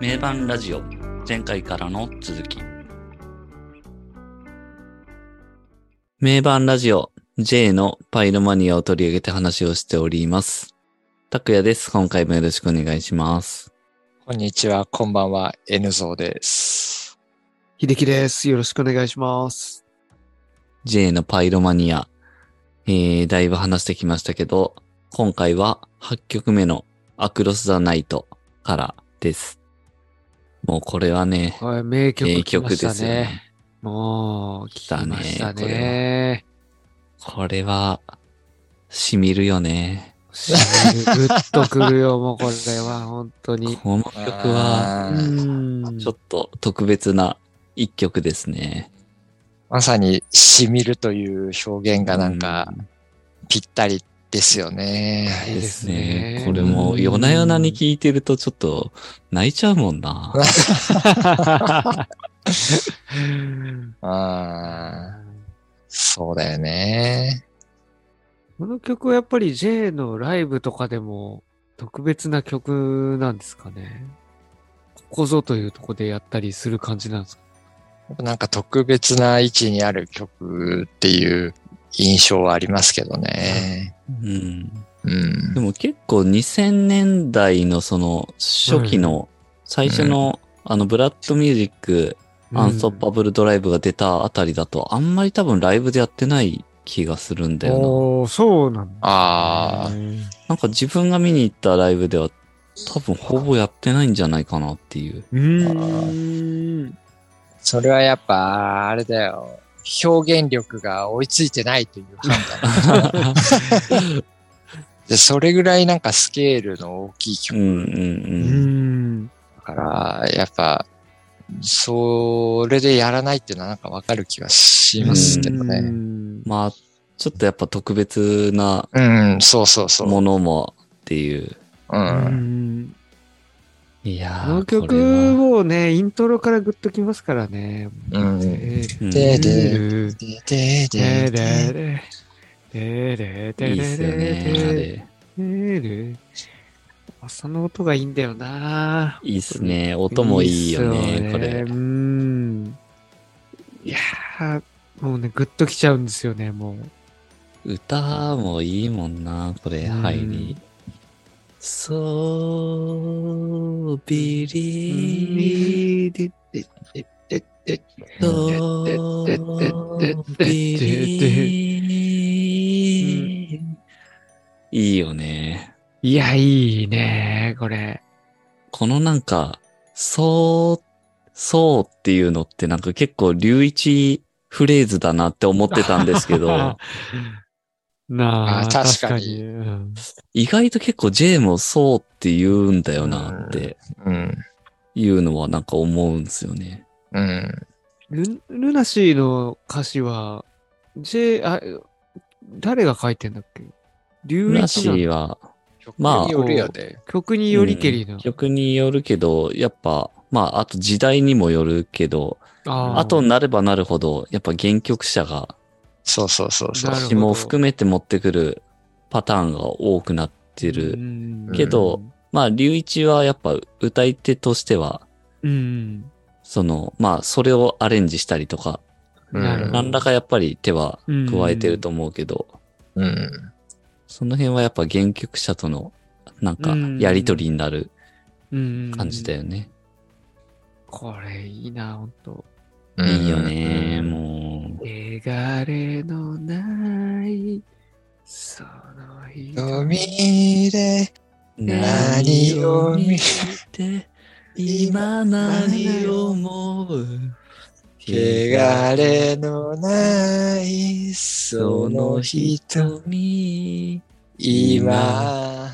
名盤ラジオ前回からの続き名盤ラジオ J のパイロマニアを取り上げて話をしております。拓也です。今回もよろしくお願いします。こんにちは、こんばんは、N ゾーです。秀樹です。よろしくお願いします。J のパイロマニア、えー、だいぶ話してきましたけど、今回は8曲目のアクロス・ザ・ナイトからです。もうこれはね、これ名曲名曲。ですよね。もう、来たねましたこれね。これは、染みるよね。ぐっとくるよ、もうこれは、本当に。この曲は。ちょっと特別な一曲ですね。まさに、しみるという表現がなんか、ぴったりですよね。ですすねね。これも夜な夜なに聞いてるとちょっと泣いちゃうもんな。あーそうだよね。この曲はやっぱり J のライブとかでも特別な曲なんですかね。ここぞというとこでやったりする感じなんですか？なんか特別な位置にある曲っていう印象はありますけどね。うん。うんで。も結構2000年代のその初期の最初のあのブラッドミュージックアンストッパブルドライブが出たあたりだとあんまり多分ライブでやってない気がするんだよおー、そうなんだ。ああ、な。なんか自分が見に行ったライブでは多分ほぼやってないんじゃないかなっていう。うーん。それはやっぱ、あれだよ。表現力が追いついてないという判断。で、それぐらいなんかスケールの大きい曲うんうん。だから、やっぱ、それでやらないっていうのはなんかわかる気がしますけどうね。んまあ、ちょっとやっぱ特別なうん、そうそうそう。ものもっていう。う。うんんいやーこの曲もね、イントロからグッときますからね。うんでうんででででででででででいいっすよね、あその音がいいんだよな。いいっすね。音もいいよね、これう。ん。いやー、もうね、グッときちゃうんですよね、もう。歌もいいもんな、これ、うん入り。So believe, so believe いいよね。いや、いいね、これ。このなん。か、そう、そうっていうのってなん。か結構流一フレーズだなって思ってたん。ですけど、なあ、あ確かにうん意外と結構 J もそうって言うんだよなってうん。いうのはなんか思うんですよね。うん。ルルナシーの歌詞は、J、あ、誰が書いてんだっけ？龍ら一なのしいは、曲まあによるよね。曲によりけりな。曲によるけど、やっぱ、まあ、あと時代にもよるけど、あとなればなるほど、やっぱ原曲者がそうそうそうそうな。るほど詞も含めて持ってくるパターンが多くなってる。うんけど、まあ、龍一はやっぱ歌い手としては、うん。その、まあ、それをアレンジしたりとか、うんなるほど。何らかやっぱり手はうん加えてると思うけど、うん。その辺はやっぱ原曲者との、なんかうん、やりとりになるうん感じだよね。これいいな、ほんと。うんいいよね、もう。汚れのない、その瞳で、何を見て、今何を思う汚れのない、その人、瞳今、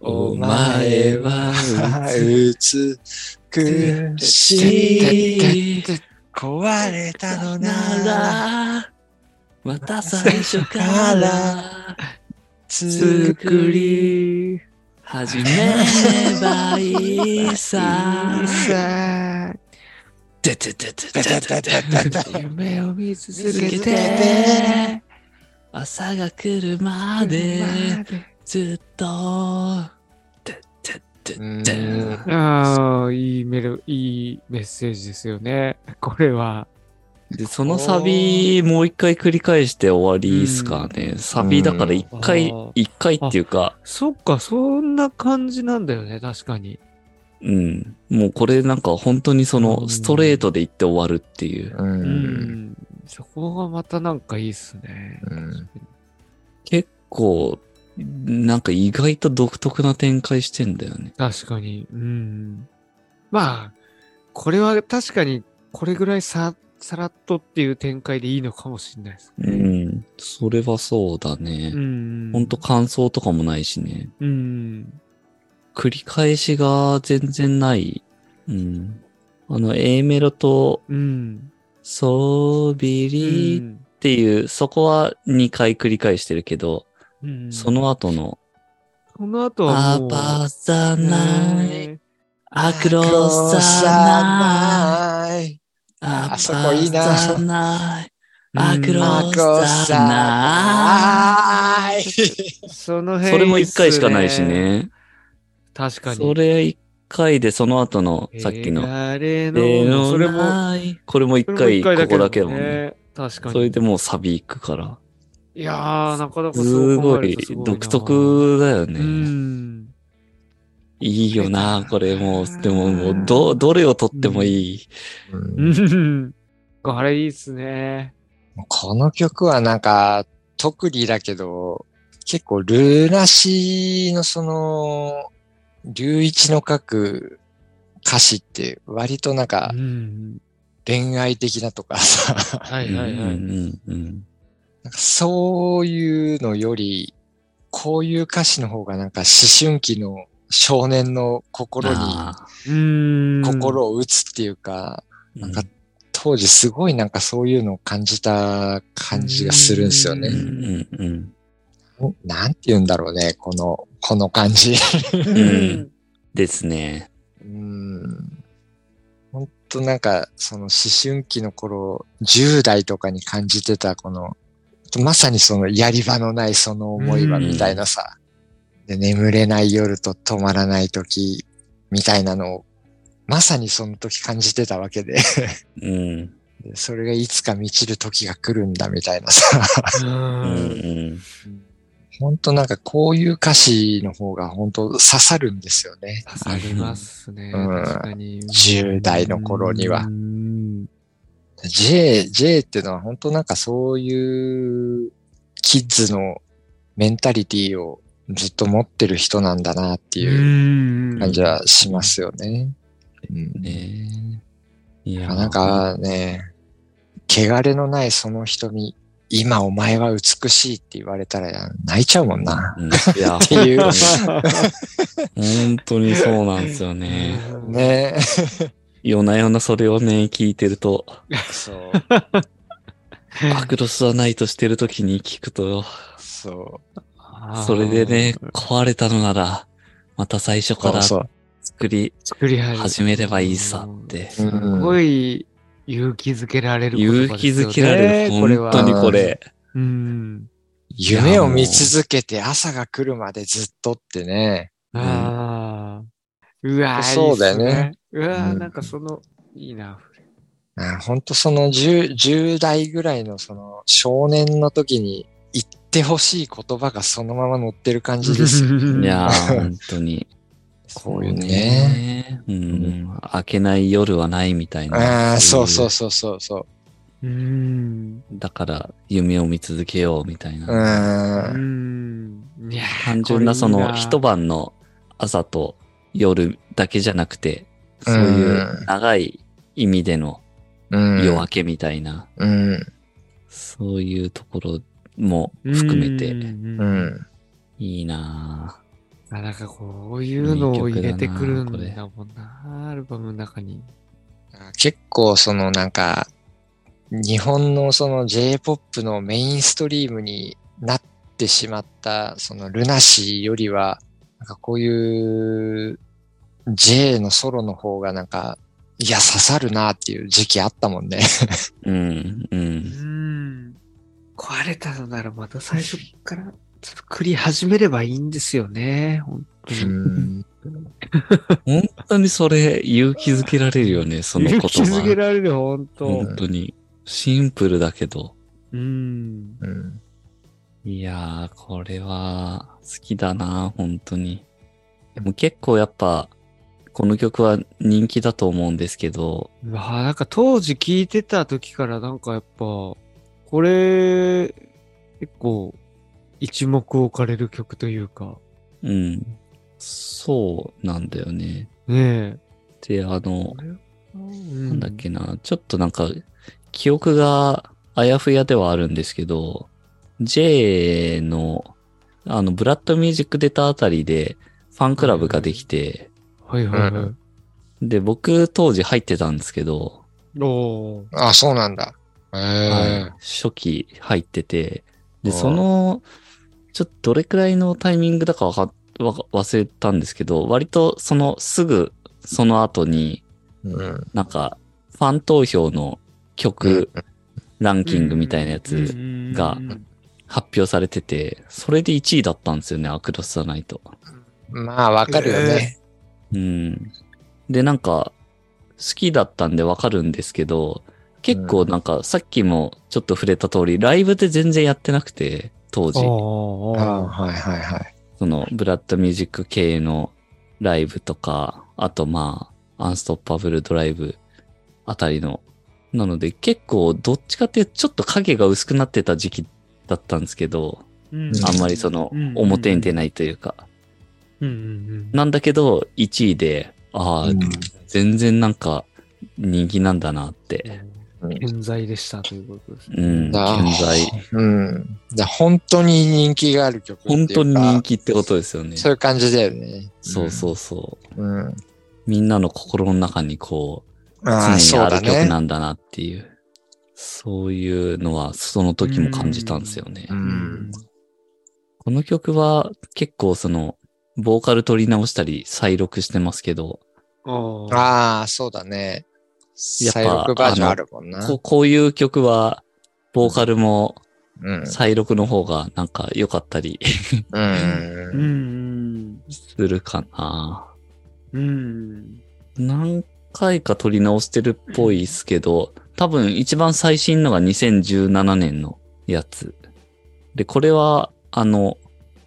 お前は 美しい。壊れたのなら、ら、また最初から作作り、り、始めればいいさ。さ、ててててててて夢を見続続けけてて、朝が来るまでずっと、ああ、いいメロ、いいメッセージですよね。これは。で、そのサビ、もう一回繰り返して終わりですかね。サビだから一回うん、一回っていうか、そっか、そんな感じなんだよね、確かに。うん。もうこれなんか本当にそうのんストレートで言って終わるっていう。う。うんん。そこがまたなんかいいっすね。うん結構、なんか意外と独特な展開してんだよね。確かに。うん。まあ、これは確かに、これぐらいさ、さらっとっていう展開でいいのかもしれないですうね。ん。それはそうだね。ん。ほんと感想とかもないしね。うん。繰り返しが全然ない。うん。あの、A メロと、うん。ソービリーっていう、そこは2回繰り返してるけど、うんその後の、その後はアもう、バザナイ、ねアクロサナイ、ない。アあそこいいなバザナイ、アクロマコサナイ。ナイ。その辺それも1いいっす回しかないし。ね。確かに。それ1回で、その後の、さっきの、あれでの、それも、ないこれも1それも回、一回ここだけだもんね。。確かに。それでもうサビ行くから。いやー、なかなかす考ごい独特だようね。ん。いいよな、これもう。でももう、ど、どれを取ってもいい。うん。うん。あれいいっすね。この曲はなん。か、特にだけど、結構ルーナシーのその、龍一の書く歌詞って割となん。かうん。恋愛的なとかさ、はいはいはい。うん。うん。うんなんかそういうのより、こういう歌詞の方がなんか思春期の少年の心に。心を打つっていうか、ーなんか当時すごいなんかそういうのを感じた感じがするんですようんね。うんうんなんて言うんだろうね、この、この感じ。うん。うん。ですね。うん。ほんとなんか、その思春期の頃、10代とかに感じてたこの、まさにそのやり場のないその思いはうんみたいなさ、で眠れない夜と止まらない時みたいなのを、まさにその時感じてたわけで、うん。でそれがいつか満ちる時が来るんだみたいなさ、んんほんとなんかこういう歌詞の方が本当刺さるんですよね。刺さりますね。うん確かに。10代の頃にはうん。J、J っていうのは本当なんかそういうキッズのメンタリティをずっと持ってる人なんだなっていううん感じはしますよね。うんねえ。いや、なんかね、汚れのないその瞳、今お前は美しいって言われたら泣いちゃうもんな。うん、いや、っていう。本当にそうなんですよね。ね夜な夜なそれをね、聞いてると、そう。アクロスはないとしてる時に聞くと、そう。それでね、壊れたのなら、また最初からそう作り作り始始めればいいさって。すんごい勇気づけられる言葉勇気づけられる。これは。本当にこれ。うん。夢を見続けて朝が来るまでずっとってね。ああ。うわーそうだよね。うわーうんなんかその、いいな。あ本当その 10, 10代ぐらいのその少年の時に言ってほしい言葉がそのまま載ってる感じですよ。いやー、本当に。こういうね。そうん。明けない夜はないみたいな。ああ、そうそううそうそうそう。うん。だから、夢を見続けようみたいな。う。うん単純なその一晩の朝と夜だけじゃなくて、そういう長い意味でのうん。夜明けみたいな、うん。そういうところも含めてうんうん。いいなあ、なんかこういうのを入れてくるんだもんな、アルバムの中に。結構そのなんか、日本のその J-POP のメインストリームになってしまった、そのルナシーよりは、なんかこういう J のソロの方がなんか、いや刺さるなっていう時期あったもんね。うん、う。うんん。壊れたのならまた最初から作り始めればいいんですよね。本当に。うん本当にそれ勇気づけられるよね、その言葉。勇気づけられる、本当本当に。シンプルだけど。うん。うん。いやー、これは好きだな、本当に。でも結構やっぱ、この曲は人気だと思うんですけど、うわあなんか当時聴いてた時からなんかやっぱ、これ、結構、一目置かれる曲というか、うん。そうなんだよね。ねで、あのえ。、ななんだっけな、ちょっとなんか、記憶があやふやではあるんですけど、J の、あの、ブラッドミュージック出たあたりで、ファンクラブができて、はいはいはい。で、僕当時入ってたんですけど、おーあ、そうなんだ。へえはい、初期入ってて、で、あーその、ちょっとどれくらいのタイミングだかわかわか忘れたんですけど、割とそのすぐその後に、うん。なんか、ファン投票の曲ランキングみたいなやつがうん発表されてて、それで1位だったんですよね、アクロス・ザ・ナイト。まあ、わかるよね。うん。で、なんか、好きだったんでわかるんですけど、結構なんか、さっきもちょっと触れた通り、ライブで全然やってなくて、当時。ああ、あはいはいはい。その、ブラッドミュージック系のライブとか、あとまあ、アンストッパブルドライブあたりの。なので結構どっちかっていうとちょっと影が薄くなってた時期だったんですけど、うんあんまりそのうん表に出ないというか。うんうんなんだけど1位で、ああ、うん全然なんか人気なんだなって。うん。健在でしたということですね。うん、あー現在。うん。だ本当に人気がある曲っていうか本当に人気ってことですよね。そういう感じだよね。そうそうそう。うん。うん。みんなの心の中にこう、ああ、常にある曲ね。なんだなっていう、そういうのはその時も感じたんですよね。う。うんこの曲は結構その、ボーカル取り直したり再録してますけど、あーああ、そうだね。やっぱ再録バージョンあるもんな。ここういう曲は、ボーカルもうん。再録の方がなんか良かったりう。うんん。するかな。うん。何回か撮り直してるっぽいですけど、多分一番最新のが2017年のやつ。で、これは、あの、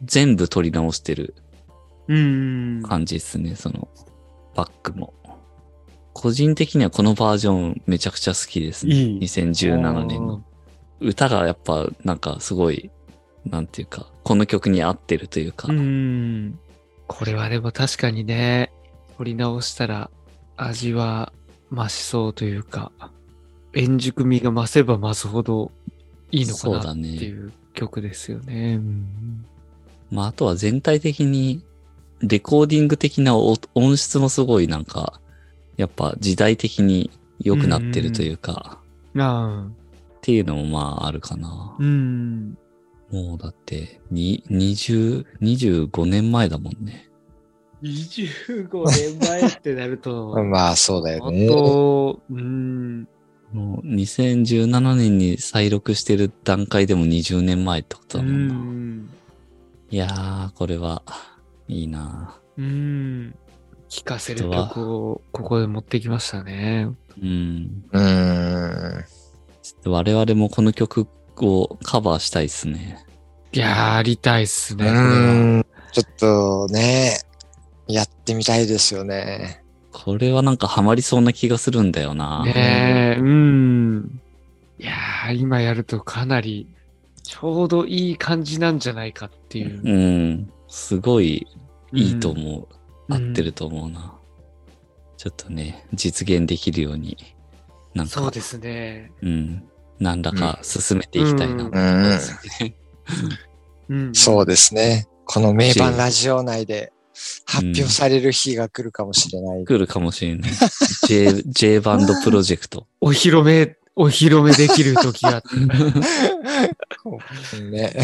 全部撮り直してるうん。感じですね、その、バックも。個人的にはこのバージョンめちゃくちゃ好きですね。いい。2017年の。歌がやっぱなんかすごい、なんていうか、この曲に合ってるというか、うん。これはでも確かにね、取り直したら味は増しそうというか、円熟味が増せば増すほどいいのかなってね。いう曲ですよね。うんまあ、あとは全体的に、レコーディング的なお音質もすごいなんか、やっぱ時代的に良くなってるというか、ああ。っていうのもまああるかな。うん。もうだって、に、20、25年前だもんね。25年前ってなると、まあ、そうだよあね。と、うん。もう2017年に再録してる段階でも20年前ってことうだもんな。ん。いやー、これは、いいなうん。聴かせる曲をここで持ってきましたね。うん。うーん。ちょっと我々もこの曲をカバーしたいですね。いやりたいっすうね、これは。ーん。ちょっとね、やってみたいですよね。これはなんかハマりそうな気がするんだよな。ねえ、うん。いやー、今やるとかなり、ちょうどいい感じなんじゃないかっていう。うん。すごいいいと思う。うん合ってると思うな。ちょっとね、実現できるように、なんか、そうですね。うん。何らか進めていきたいな。うん。そうですね。この名盤ラジオ内で発表される日が来るかもしれない。来るかもしれない。J、J バンドプロジェクト。お披露目、お披露目できる時が。ね。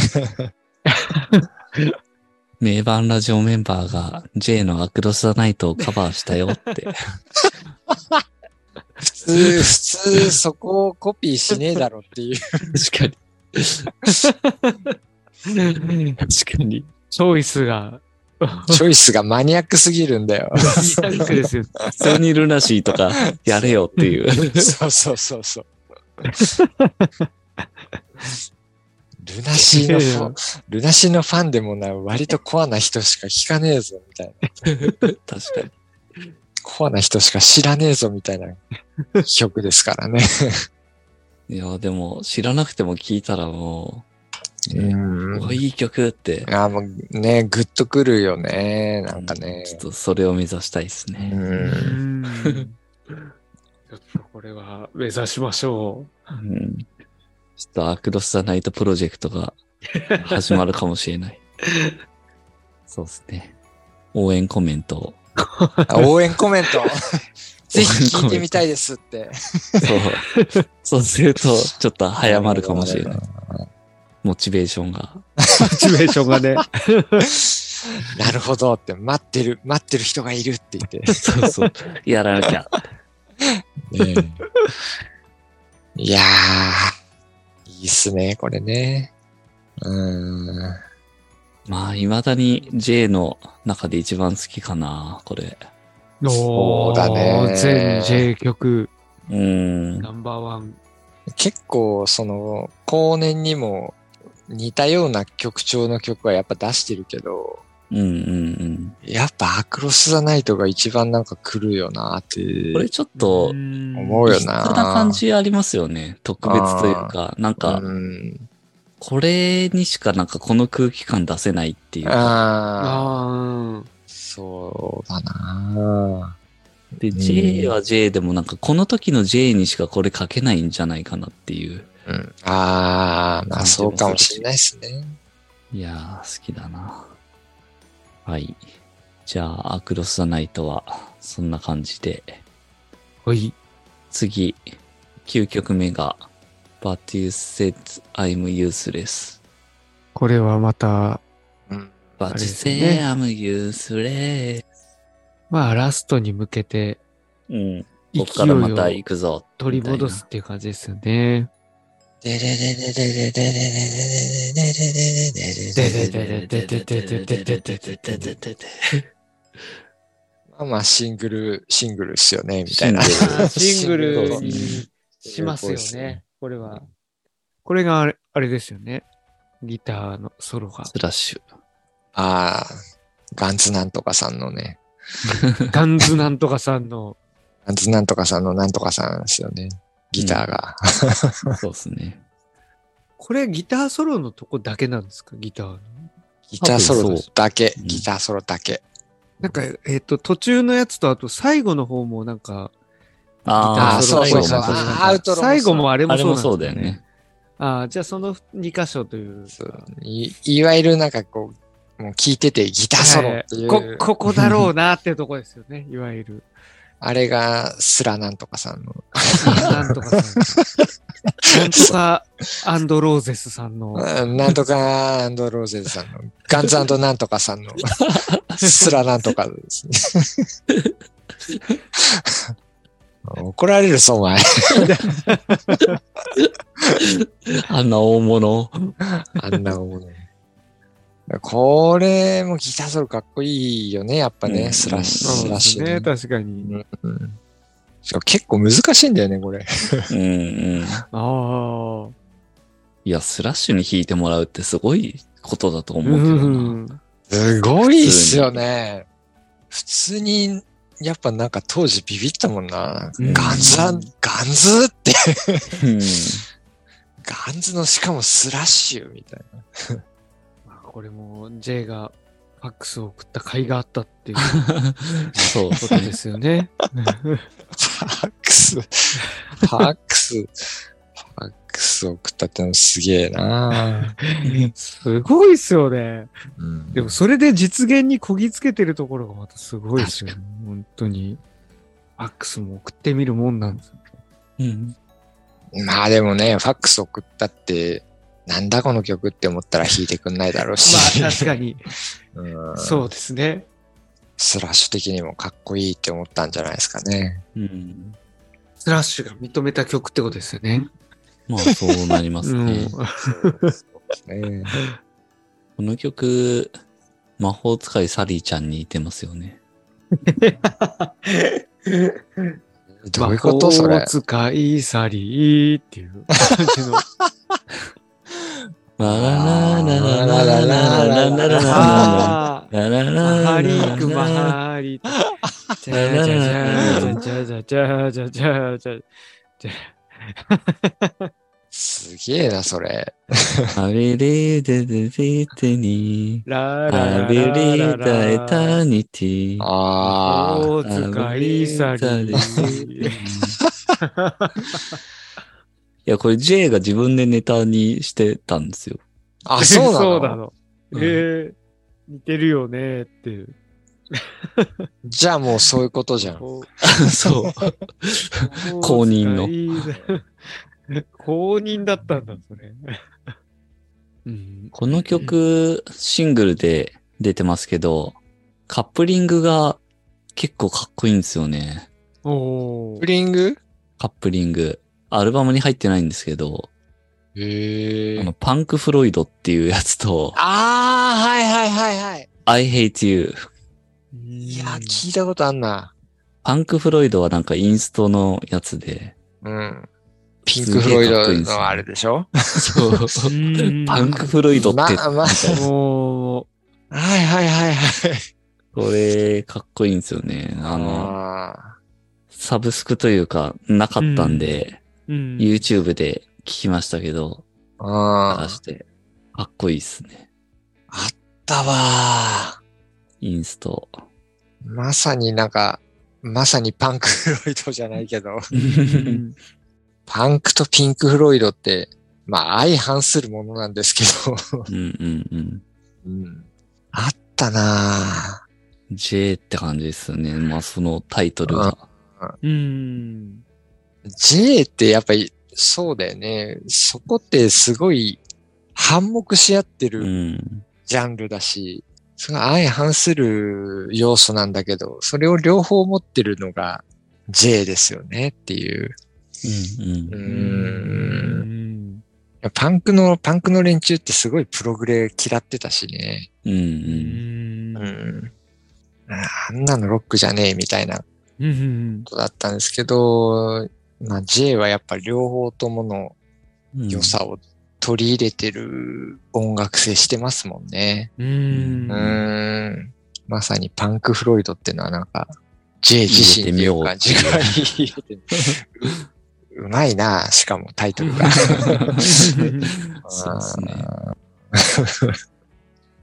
名盤ラジオメンバーが J のアクロス・ザ・ナイトをカバーしたよって。普通、普通そこをコピーしねえだろっていう。確かに。確かに。チョイスがチョイスがマニアックすぎるんだよ。マニアックですよ。普通にルナシーとかやれよっていう。そうそうそうそう。ルナシーのファン、ルナシーのファンでもな、割とコアな人しか聞かねえぞ、みたいな。確かに。コアな人しか知らねえぞ、みたいな曲ですからね。いや、でも知らなくても聞いたらもうんう、おいい曲って。あーもうね、グッとくるよね。なんかね。ちょっとそれを目指したいですう。ね。うんん。ちょっとこれは目指しましょうんちょっとアクロス・ザ・ナイトプロジェクトが始まるかもしれない。そうですね。応援コメントを。あ応援コメント？ぜひ聞いてみたいですって。そう。そうすると、ちょっと早まるかもしれない。モチベーションが。う。モチベーションがね。なるほどって、待ってる、待ってる人がいるって言って。そうそう。やらなきゃ。ねえいやー、いいっすね、これね。うーん。まあ、未だに J の中で一番好きかな、これ。そうだね全 J 曲うん。ナンバーワン。結構、その、後年にも似たような曲調の曲はやっぱ出してるけど、うんうんうん。やっぱアクロス・ザ・ナイトが一番なんか来るよなって。これちょっと、思うよなな感じありますよね。特別というか、なんか、うん。これにしかなんかこの空気感出せないっていうか。ああ、ああ。そうだなで、J は J でもなんかこの時の J にしかこれ書けないんじゃないかなっていう。うん。ああ、まあそうかもしれないですね。いやー、好きだな。はい。じゃあ、アクロス・ザ・ナイトは、そんな感じで。はい。次、9曲目が、But You Said I'm Useless. これはまた、うん。But あ You れですよ Say ね I'm Useless. まあラストに向けてうん。こ勢っからまた行くぞ。取り戻すっていう感じですよね。でれれれれれれれれれれれれれれまあまあシングル、シングルっすよね、みたいな。シングルにしますよね。これは。これがあれあれですよね。ギターのソロが。スラッシュ。ああ、ガンズなんとかさんのね。ガンズなんとかさんの。ガンズなんとかさんのなんとかさんですよね。ギターが。そうですね。これギターソロのとこだけなんですか？ギターの。ギターソロだけ。うんギターソロだけ。なんか、えっ、と、途中のやつと、あと最後の方もなんか、ああ、ギターソロそう最後もそうそう。最後もあれもそうなんですあれもそうだよね。ああ、じゃあその2箇所といういいわゆるなんかこう、もう聞いててギターソロっていう。はいこ、ここだろうなっていうとこですよね。いわゆる。あれがスラなんとかさんの。なんとかさん。なんとかアンドローゼスさんの。うんなんとかアンドローゼズさんの。ガンズなんとかさんの。スラなんとかですね。怒られるぞ、お前。あんな大物。あんなもの。これもギターソロかっこいいよね、やっぱね、うんスラッシュ、そうスね。シュね。確かに。うんしかも結構難しいんだよね、これ。うんうん。ああ。いや、スラッシュに弾いてもらうってすごいことだと思ううけどな。ん。すごいっすよね。普通に、やっぱなんか当時ビビったもんな。うんガンズガンズって。うんガンズのしかもスラッシュみたいな。まあこれも J がファックスを送った甲斐があったっていう そうことですよね。ファックス、ファックス、ファックス送ったってのすげえなすごいっすよね。うんでもそれで実現にこぎつけてるところがまたすごいですよね。本当に。ファックスも送ってみるもんなんです。うんまあでもね、ファックス送ったって、なんだこの曲って思ったら弾いてくんないだろうし。まあ確かに、うんそうですね。スラッシュ的にもかっこいいって思ったんじゃないですかね。うんスラッシュが認めた曲ってことですよね。まあ、そうなりますうんね。ねこの曲、魔法使いサリーちゃんに似てますよね。どういうことそれ？魔法。使いサリーっていう感じの。ハラリーク、マラハリー。じゃじゃじゃじゃじゃじゃじゃじゃじゃじゃ。すげえな、それ。アビリデデデテニラララアビリラダエタニティああ。お使いサリー。いや、これ J が自分でネタにしてたんですよ。あ、そうなの？そうなの。ええ、似てるよねっていう。じゃあもうそういうことじゃん。そう。公認のの。公認だったんだ、それ。うん、この曲、シングルで出てますけど、カップリングが結構かっこいいんですよね。おープリング？カップリング。アルバムに入ってないんですけど、へえあの、。パンク・フロイドっていうやつと、ああ、はいはいはいはい。I Hate You。いや、聞いたことあんな。パンク・フロイドはなんかインストのやつで、うん。ピンク・フロイドのあれでしょそう。うんパンク・フロイドって、まあまもはいはいはいはい。これ、かっこいいんですよね。あの、あサブスクというか、なかったんで、う、うん、YouTube で聞きましたけど、ーあー。探して、かっこいいっすね。あったわインスト。ー。まさになんか、まさにパンク・フロイドじゃないけど、う んパンクとピンク・フロイドって、まあ相反するものなんですけど、うんうんうん。うん、あったな J って感じですよね。まあそのタイトルが。うん。ぁ J ってやっぱりそうだよね。そこってすごい反目し合ってうるん。ジャンルだし、それが相反する要素なんだけど、それを両方持ってるのが J ですよねっていう。うん。パンクの、パンクの連中ってすごいプログレ嫌ってたしね。うんう。うんん。うん。あんなのロックじゃねえみたいなこうん。とだったんですけど、まあ J はやっぱ両方とものうん良さを取り入れてる音楽性してますもんね。う。うんーん。まさにパンク・フロイドっていうのはなんか、J 自身っていう感じが入れてううまいな、しかもタイトルが。そうですね。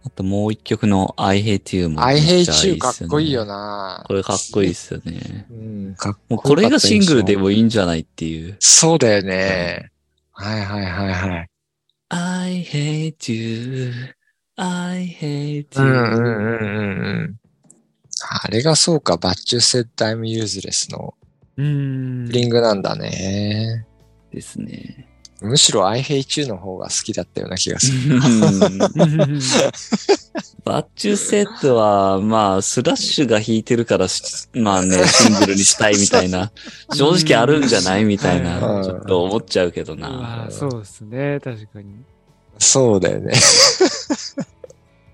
あともう一曲の I Hate You もめ I hate you ね。かっこいいよな。これかっこいいっすよね。うん、かっこもうこれがシングルでも。もいいんじゃないっていう。そうだよね。はいはいはいはい。I hate you, I hate うん you. うんうんうんうん。あれがそうか、バッチュセッタイムユーズレスのうん。リングなんだね。ですね。むしろ I hate you の方が好きだったような気がする。バッチュセットは、まあ、スラッシュが弾いてるからし、まあね、シングルにしたいみたいな、正直あるんじゃないみたいな、うんちょっと思っちゃうけどうな。わそうですね。確かに。そうだよね。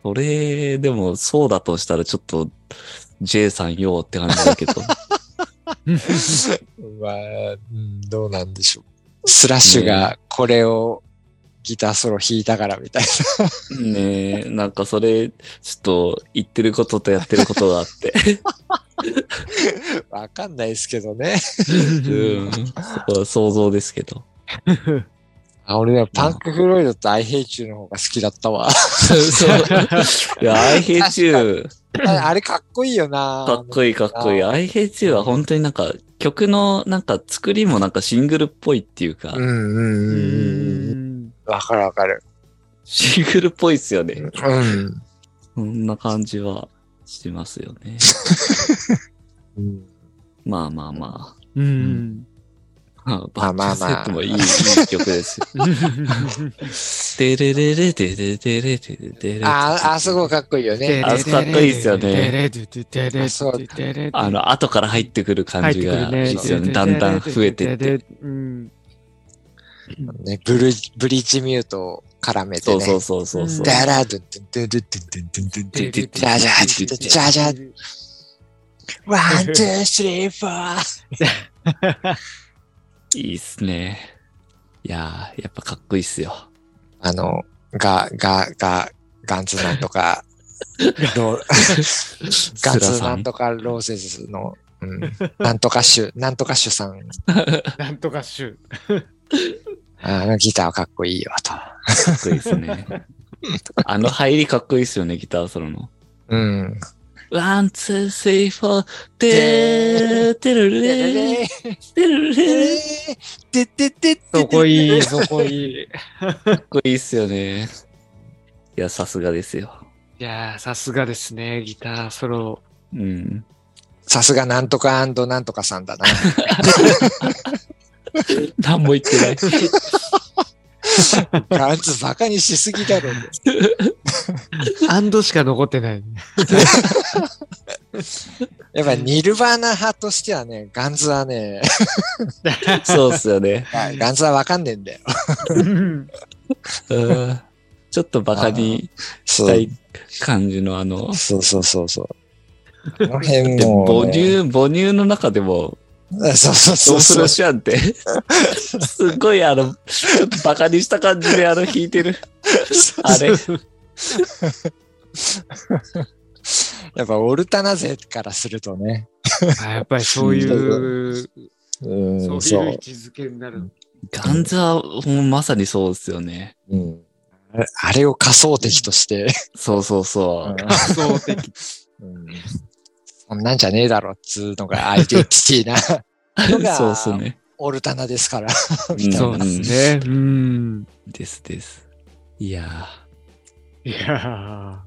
それ、でも、そうだとしたらちょっと、J さんよって感じだけど。まあ、うんどうなんでしょう。スラッシュがこれをギターソロ弾いたからみたいねえ、なんかそれ、ちょっと言ってることとやってることがあって。な。わかんないですけどね。うん。想像ですけど。あ俺はパンクフロイドと I hate you の方が好きだったわ。そう。いや、I hate you. ああれかっこいいよな。かっこいいかっこいい。I hate you は本当になんか、曲のなんか作りもなんかシングルっぽいっていうかうん、うんうんうん。わかるわかる。シングルっぽいっすよね。うん。そんな感じはしますよね。う んまあまあまうん。あ。まあまあまあバッチセットもいいいい曲ですよ。デレレレデレデレデレデレ。あ、あそこかっこいいよね。あかっこいいっすよねあそうあの、後から入ってくる感じがいいですよね。だんだん増えてって。。うん。ねブルブリッジミュート絡めてね。そうそうそうそうそう。ダラドゥンドゥンドゥンドゥンドゥンドゥンドゥンドゥンドゥンドゥンジャジャジャジャジャ One、two、three、fourいいっすね。いやー、やっぱかっこいいっすよ。あの、が、が、が、ガンズなんとか、ロー ガンズなんとかローゼズの、うん、なんとかシュ、なんとかシュさん、なんとかシュ。あのギターかっこいいよ、と。かっこいいっすね。あの入りかっこいいっすよね、ギターソロの。うん。 One、two、three、four、てー、てるるれー、てるるれー。ててててそこいい、そこいい。かっこいいっすよね。いや、さすがですよ。いやー、さすがですね、ギター。ソロ。うん。さすがなんとかなんとかさんだな。何も言ってない。ガンズバカにしすぎだろ。アンドしか残ってない。やっぱニルバーナ派としてはね、ガンズはね、そうっすよね。ガンズはわかんねえんだよ。うんちょっとバカにそうしたい感じのあの、そうそうそうそう。この辺でも、母乳、母乳の中でも、そうそうそそううそうする。しゃんって、すごいあの、ちょっとバカにした感じであの弾いてる。あれ。やっぱオルタナ勢からするとね。あやっぱりそういう、うん、そういう位置づけになる。ガンズはもうまさにそうですよね。うんあれを仮想敵として、そうそうそう。そう的。うんそんなんじゃねえだろっつうのがアイデンティティなのが そうっすね。オルタナですから。うんそうですね。うん。ですです。いやいやあ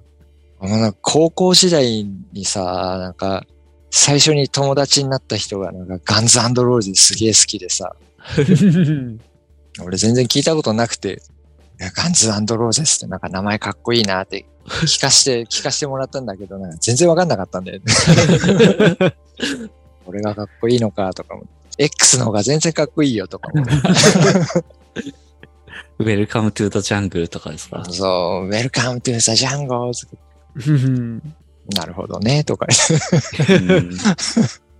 のなんか高校時代にさ、なんか、最初に友達になった人がなんかガンズローズすげえ好きでさ、ー。俺全然聞いたことなくて、ガンズローゼスってなんか名前かっこいいなって聞かして、聞かしてもらったんだけど、なんか全然わかんなかったんだよね。俺がかっこいいのかとかも。X の方が全然かっこいいよとかも。ー、Welcome to the jungle とかですか？そう、Welcome to the jungle なるほどね、とか。うん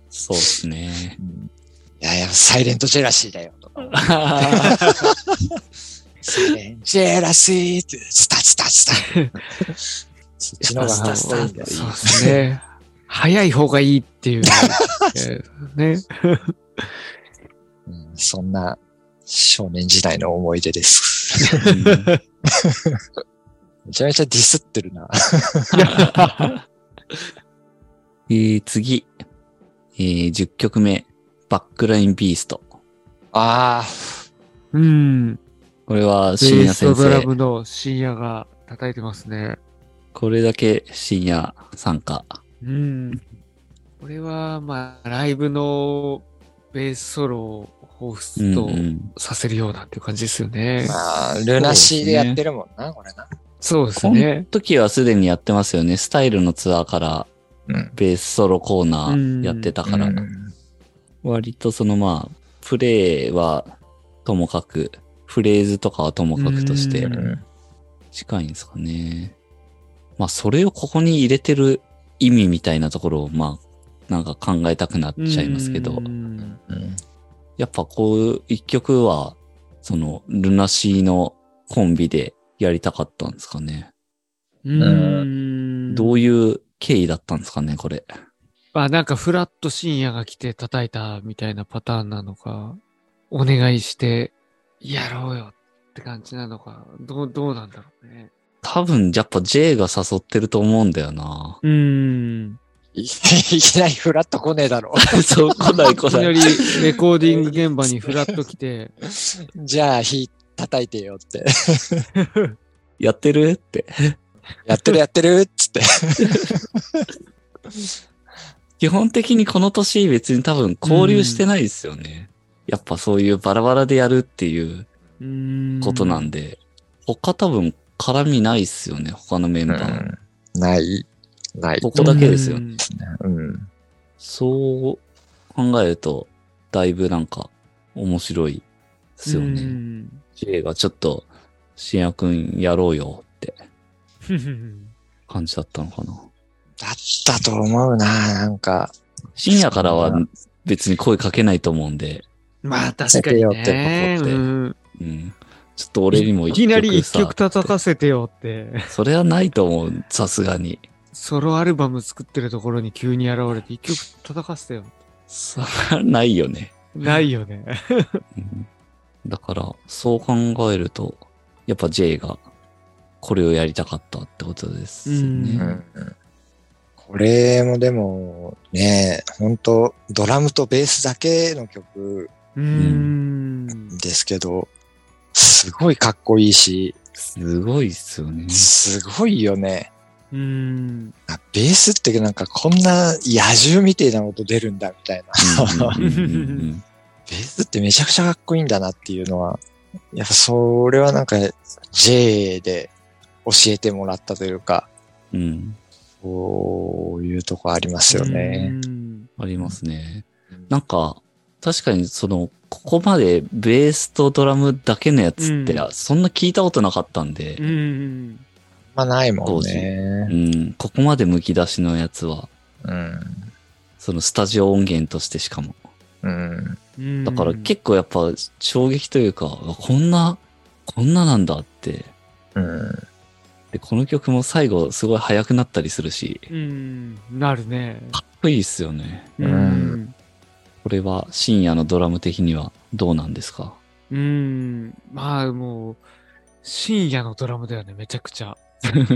そうですね。いやいや、サイレントジェラシーだよ、とか。ジェラシーって、スタスタスタ。そっちの方がかっこいいんだよ。そうですね。早い方がいいっていう。えーね。うんそんな少年時代の思い出です。う んめちゃめちゃディスってるな。えー次、えー10曲目、バックラインビースト。あうん。これはベ深夜先ースとドラ生。ムの深夜が叩いてますね。これだけ深夜参加。うん。これは、まあ、ライブのベースソロを彷うん彿とうんさせるようなっていう感じですよねあ、。まあ、ルナシーでやってるもんな、これな。そうですこのね。時はすでにやってますよね。スタイルのツアーからうん。ベースソロコーナーやってたから、うん割とそのまあ、プレイはともかく、フレーズとかはともかくとして近いんですかね。まあ、それをここに入れてる意味みたいなところを、まあ、なんか考えたくなっちゃいますけどやっぱこう一曲は、その、ルナシーのコンビでやりたかったんですかね。うん。どういう経緯だったんですかね、これ。まあなんかフラット深夜が来て叩いたみたいなパターンなのか、お願いしてやろうよって感じなのか、どう、どうなんだろうね。多分、やっぱ J が誘ってると思うんだよな。うーん。いいきなりフラッと来ねえだろ。そう、来ない来ない。いきなりレコーディング現場にフラッと来て、じゃあ、火叩いてよって。やってるって。やってるやってるっつって。基本的にこの年別に多分交流してないですよね。やっぱそういうバラバラでやるっていう。ことなんで、他多分絡みないっすよね、他のメンバー。ない、ない。ここだけですようんうん。そう考えると、だいぶなんか面白いですようね。ん J がちょっと深夜くんやろうよって 感じだったのかな。だったと思うな、なんか。深夜からは別に声かけないと思うんで、まあ確かによね。ってことでうんうん。ちょっと俺にもい一きなり一さ曲叩かせてよって。それはないと思う、さすがに。ソロアルバム作ってるところに急に現れて一曲叩かせてよ。それはないよね。ないよね。うんだから、そう考えると、やっぱ J がこれをやりたかったってことですね。うんこれもでも、ね、本当ドラムとベースだけの曲うーん。ですけど、すごいかっこいいし、すごいっすよね。すごいよね。うーん。あベースってなんかこんな野獣みたいな音出るんだみたいな。ベースってめちゃくちゃかっこいいんだなっていうのは、やっぱそれはなんか J で教えてもらったというか、うんうんそういうとこありますよね。うんありますね。なんか、確かにその、ここまでベースとドラムだけのやつって、うそんな聞いたことなかったんでう、ん。まあないもん当ねう。ん、ここまで剥き出しのやつは、うん。そのスタジオ音源としてしかも。うん。うんだから結構やっぱ衝撃というか、こんな、こんななんだって。うん。で、この曲も最後すごい速くなったりするし、うん。なるね。かっこいいっすよね。うん。これは深夜のドラム的にはどうなんですか？うん。まあもう、深夜のドラムだよね、めちゃくちゃ。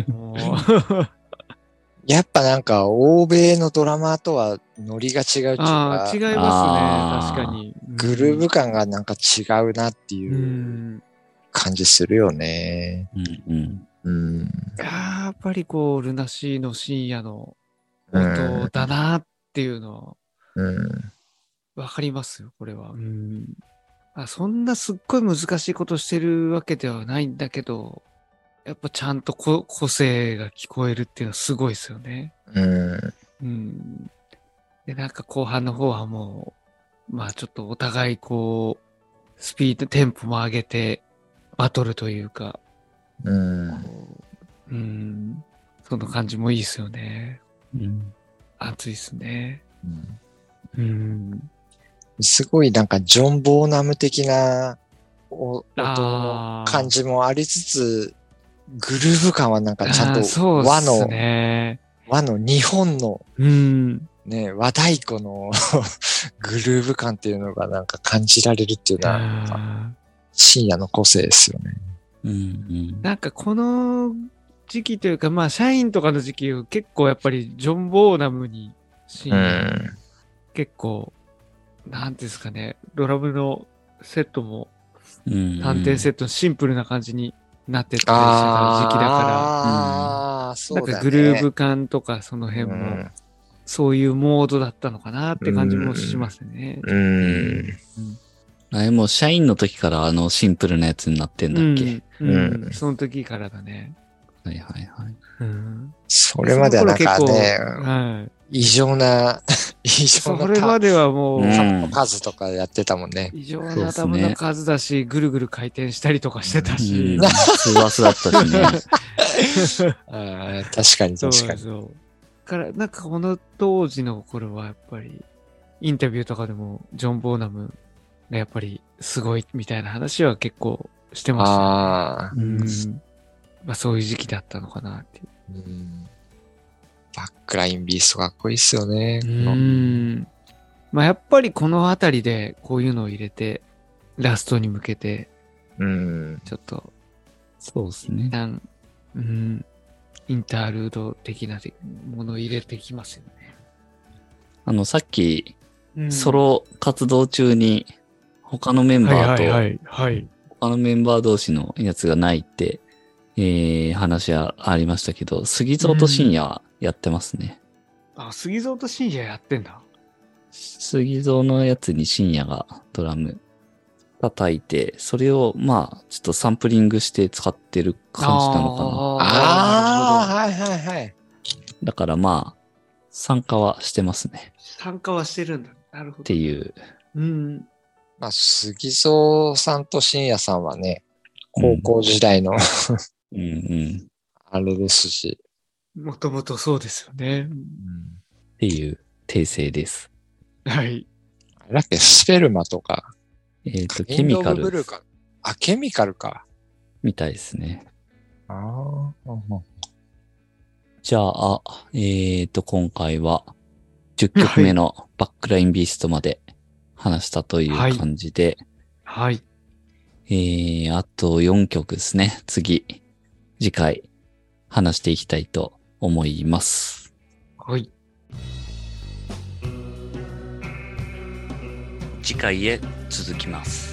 も うやっぱなんか欧米のドラマーとはノリが違うっていうああ、違いか、ますね、確かに。グルーヴ感がなんか違うなってう。いうん感じするよね。うんうん。うん。やっぱりこう、ルナシーの深夜のうん音だなっていうのうん。わかりますよ、これは。うん。あそんなすっごい難しいことしてるわけではないんだけど、やっぱちゃんとこ個性が聞こえるっていうのはすごいですよね。うん。うん。で、なんか後半の方はもう、まあちょっとお互いこう、スピード、テンポも上げて、バトルというか、うん。こううん、その感じもいいですよね。うん熱いですね。うんうん。すごいなんかジョン・ボーナム的なお音の感じもありつつ、グルーヴ感はなんかちゃんと和の、ね。和の日本のうん。ね、和太鼓の グルーヴ感っていうのがなんか感じられるっていうのは、深夜の個性ですよね。うんうんーなんかこの時期というか、まあ社員とかの時期を結構やっぱりジョン・ボーナムに深う夜ん。結構、なんですかね、ドラムのセットもうん単点セットシンプルな感じになってったりしてた時期だかああ、ら。なんかグルーヴ感とかその辺も、うんそういうモードだったのかなって感じもしますね。うん。あれもう社員の時からあのシンプルなやつになってんだっけ、うんその時からだね。はいはいはい。うん、それまではなんかね、異常な、異常そなれまではもう、うん数とかやってたもんね。異常そうっすねなダムの数だし、ぐるぐる回転したりとかしてたし。うん、スワスだったしね。あー確かにそう確かに。そう。から、なんかこの当時の頃はやっぱり、インタビューとかでも、ジョン・ボーナムがやっぱりすごいみたいな話は結構してました、あ。うん。まあそういう時期だったのかなっていう。うんバックラインビーストかっこいいっすよね。うん。まあやっぱりこのあたりでこういうのを入れて、ラストに向けて、うん。ちょっと、そうですね一。旦、うん、インタールード的なものを入れてきますよね。あの、さっき、うんソロ活動中に、他のメンバーと、はいはい。他のメンバー同士のやつがないって、えー、話はありましたけど、杉蔵と深夜やってますね。あ、杉蔵と深夜やってんだ。杉蔵のやつに深夜がドラム叩いて、それをまあ、ちょっとサンプリングして使ってる感じなのかな。ああ、はいはいはい。だからまあ、参加はしてますね。参加はしてるんだ。なるほど。っていう。うん。まあ、杉蔵さんと深夜さんはね、高校時代のうんうん。あれですし。もともとそうですよね。っていう訂正です。はい。だっけ、スペルマとか。えっ、と、ケミカルルーか。あ、ケミカルか。みたいですね。ああ。じゃあ、えっ、と、今回は10曲目のバックラインビーストまで話したという感じで、はい。えー、あと4曲ですね。次、次回話していきたいと思います。はい。次回へ続きます。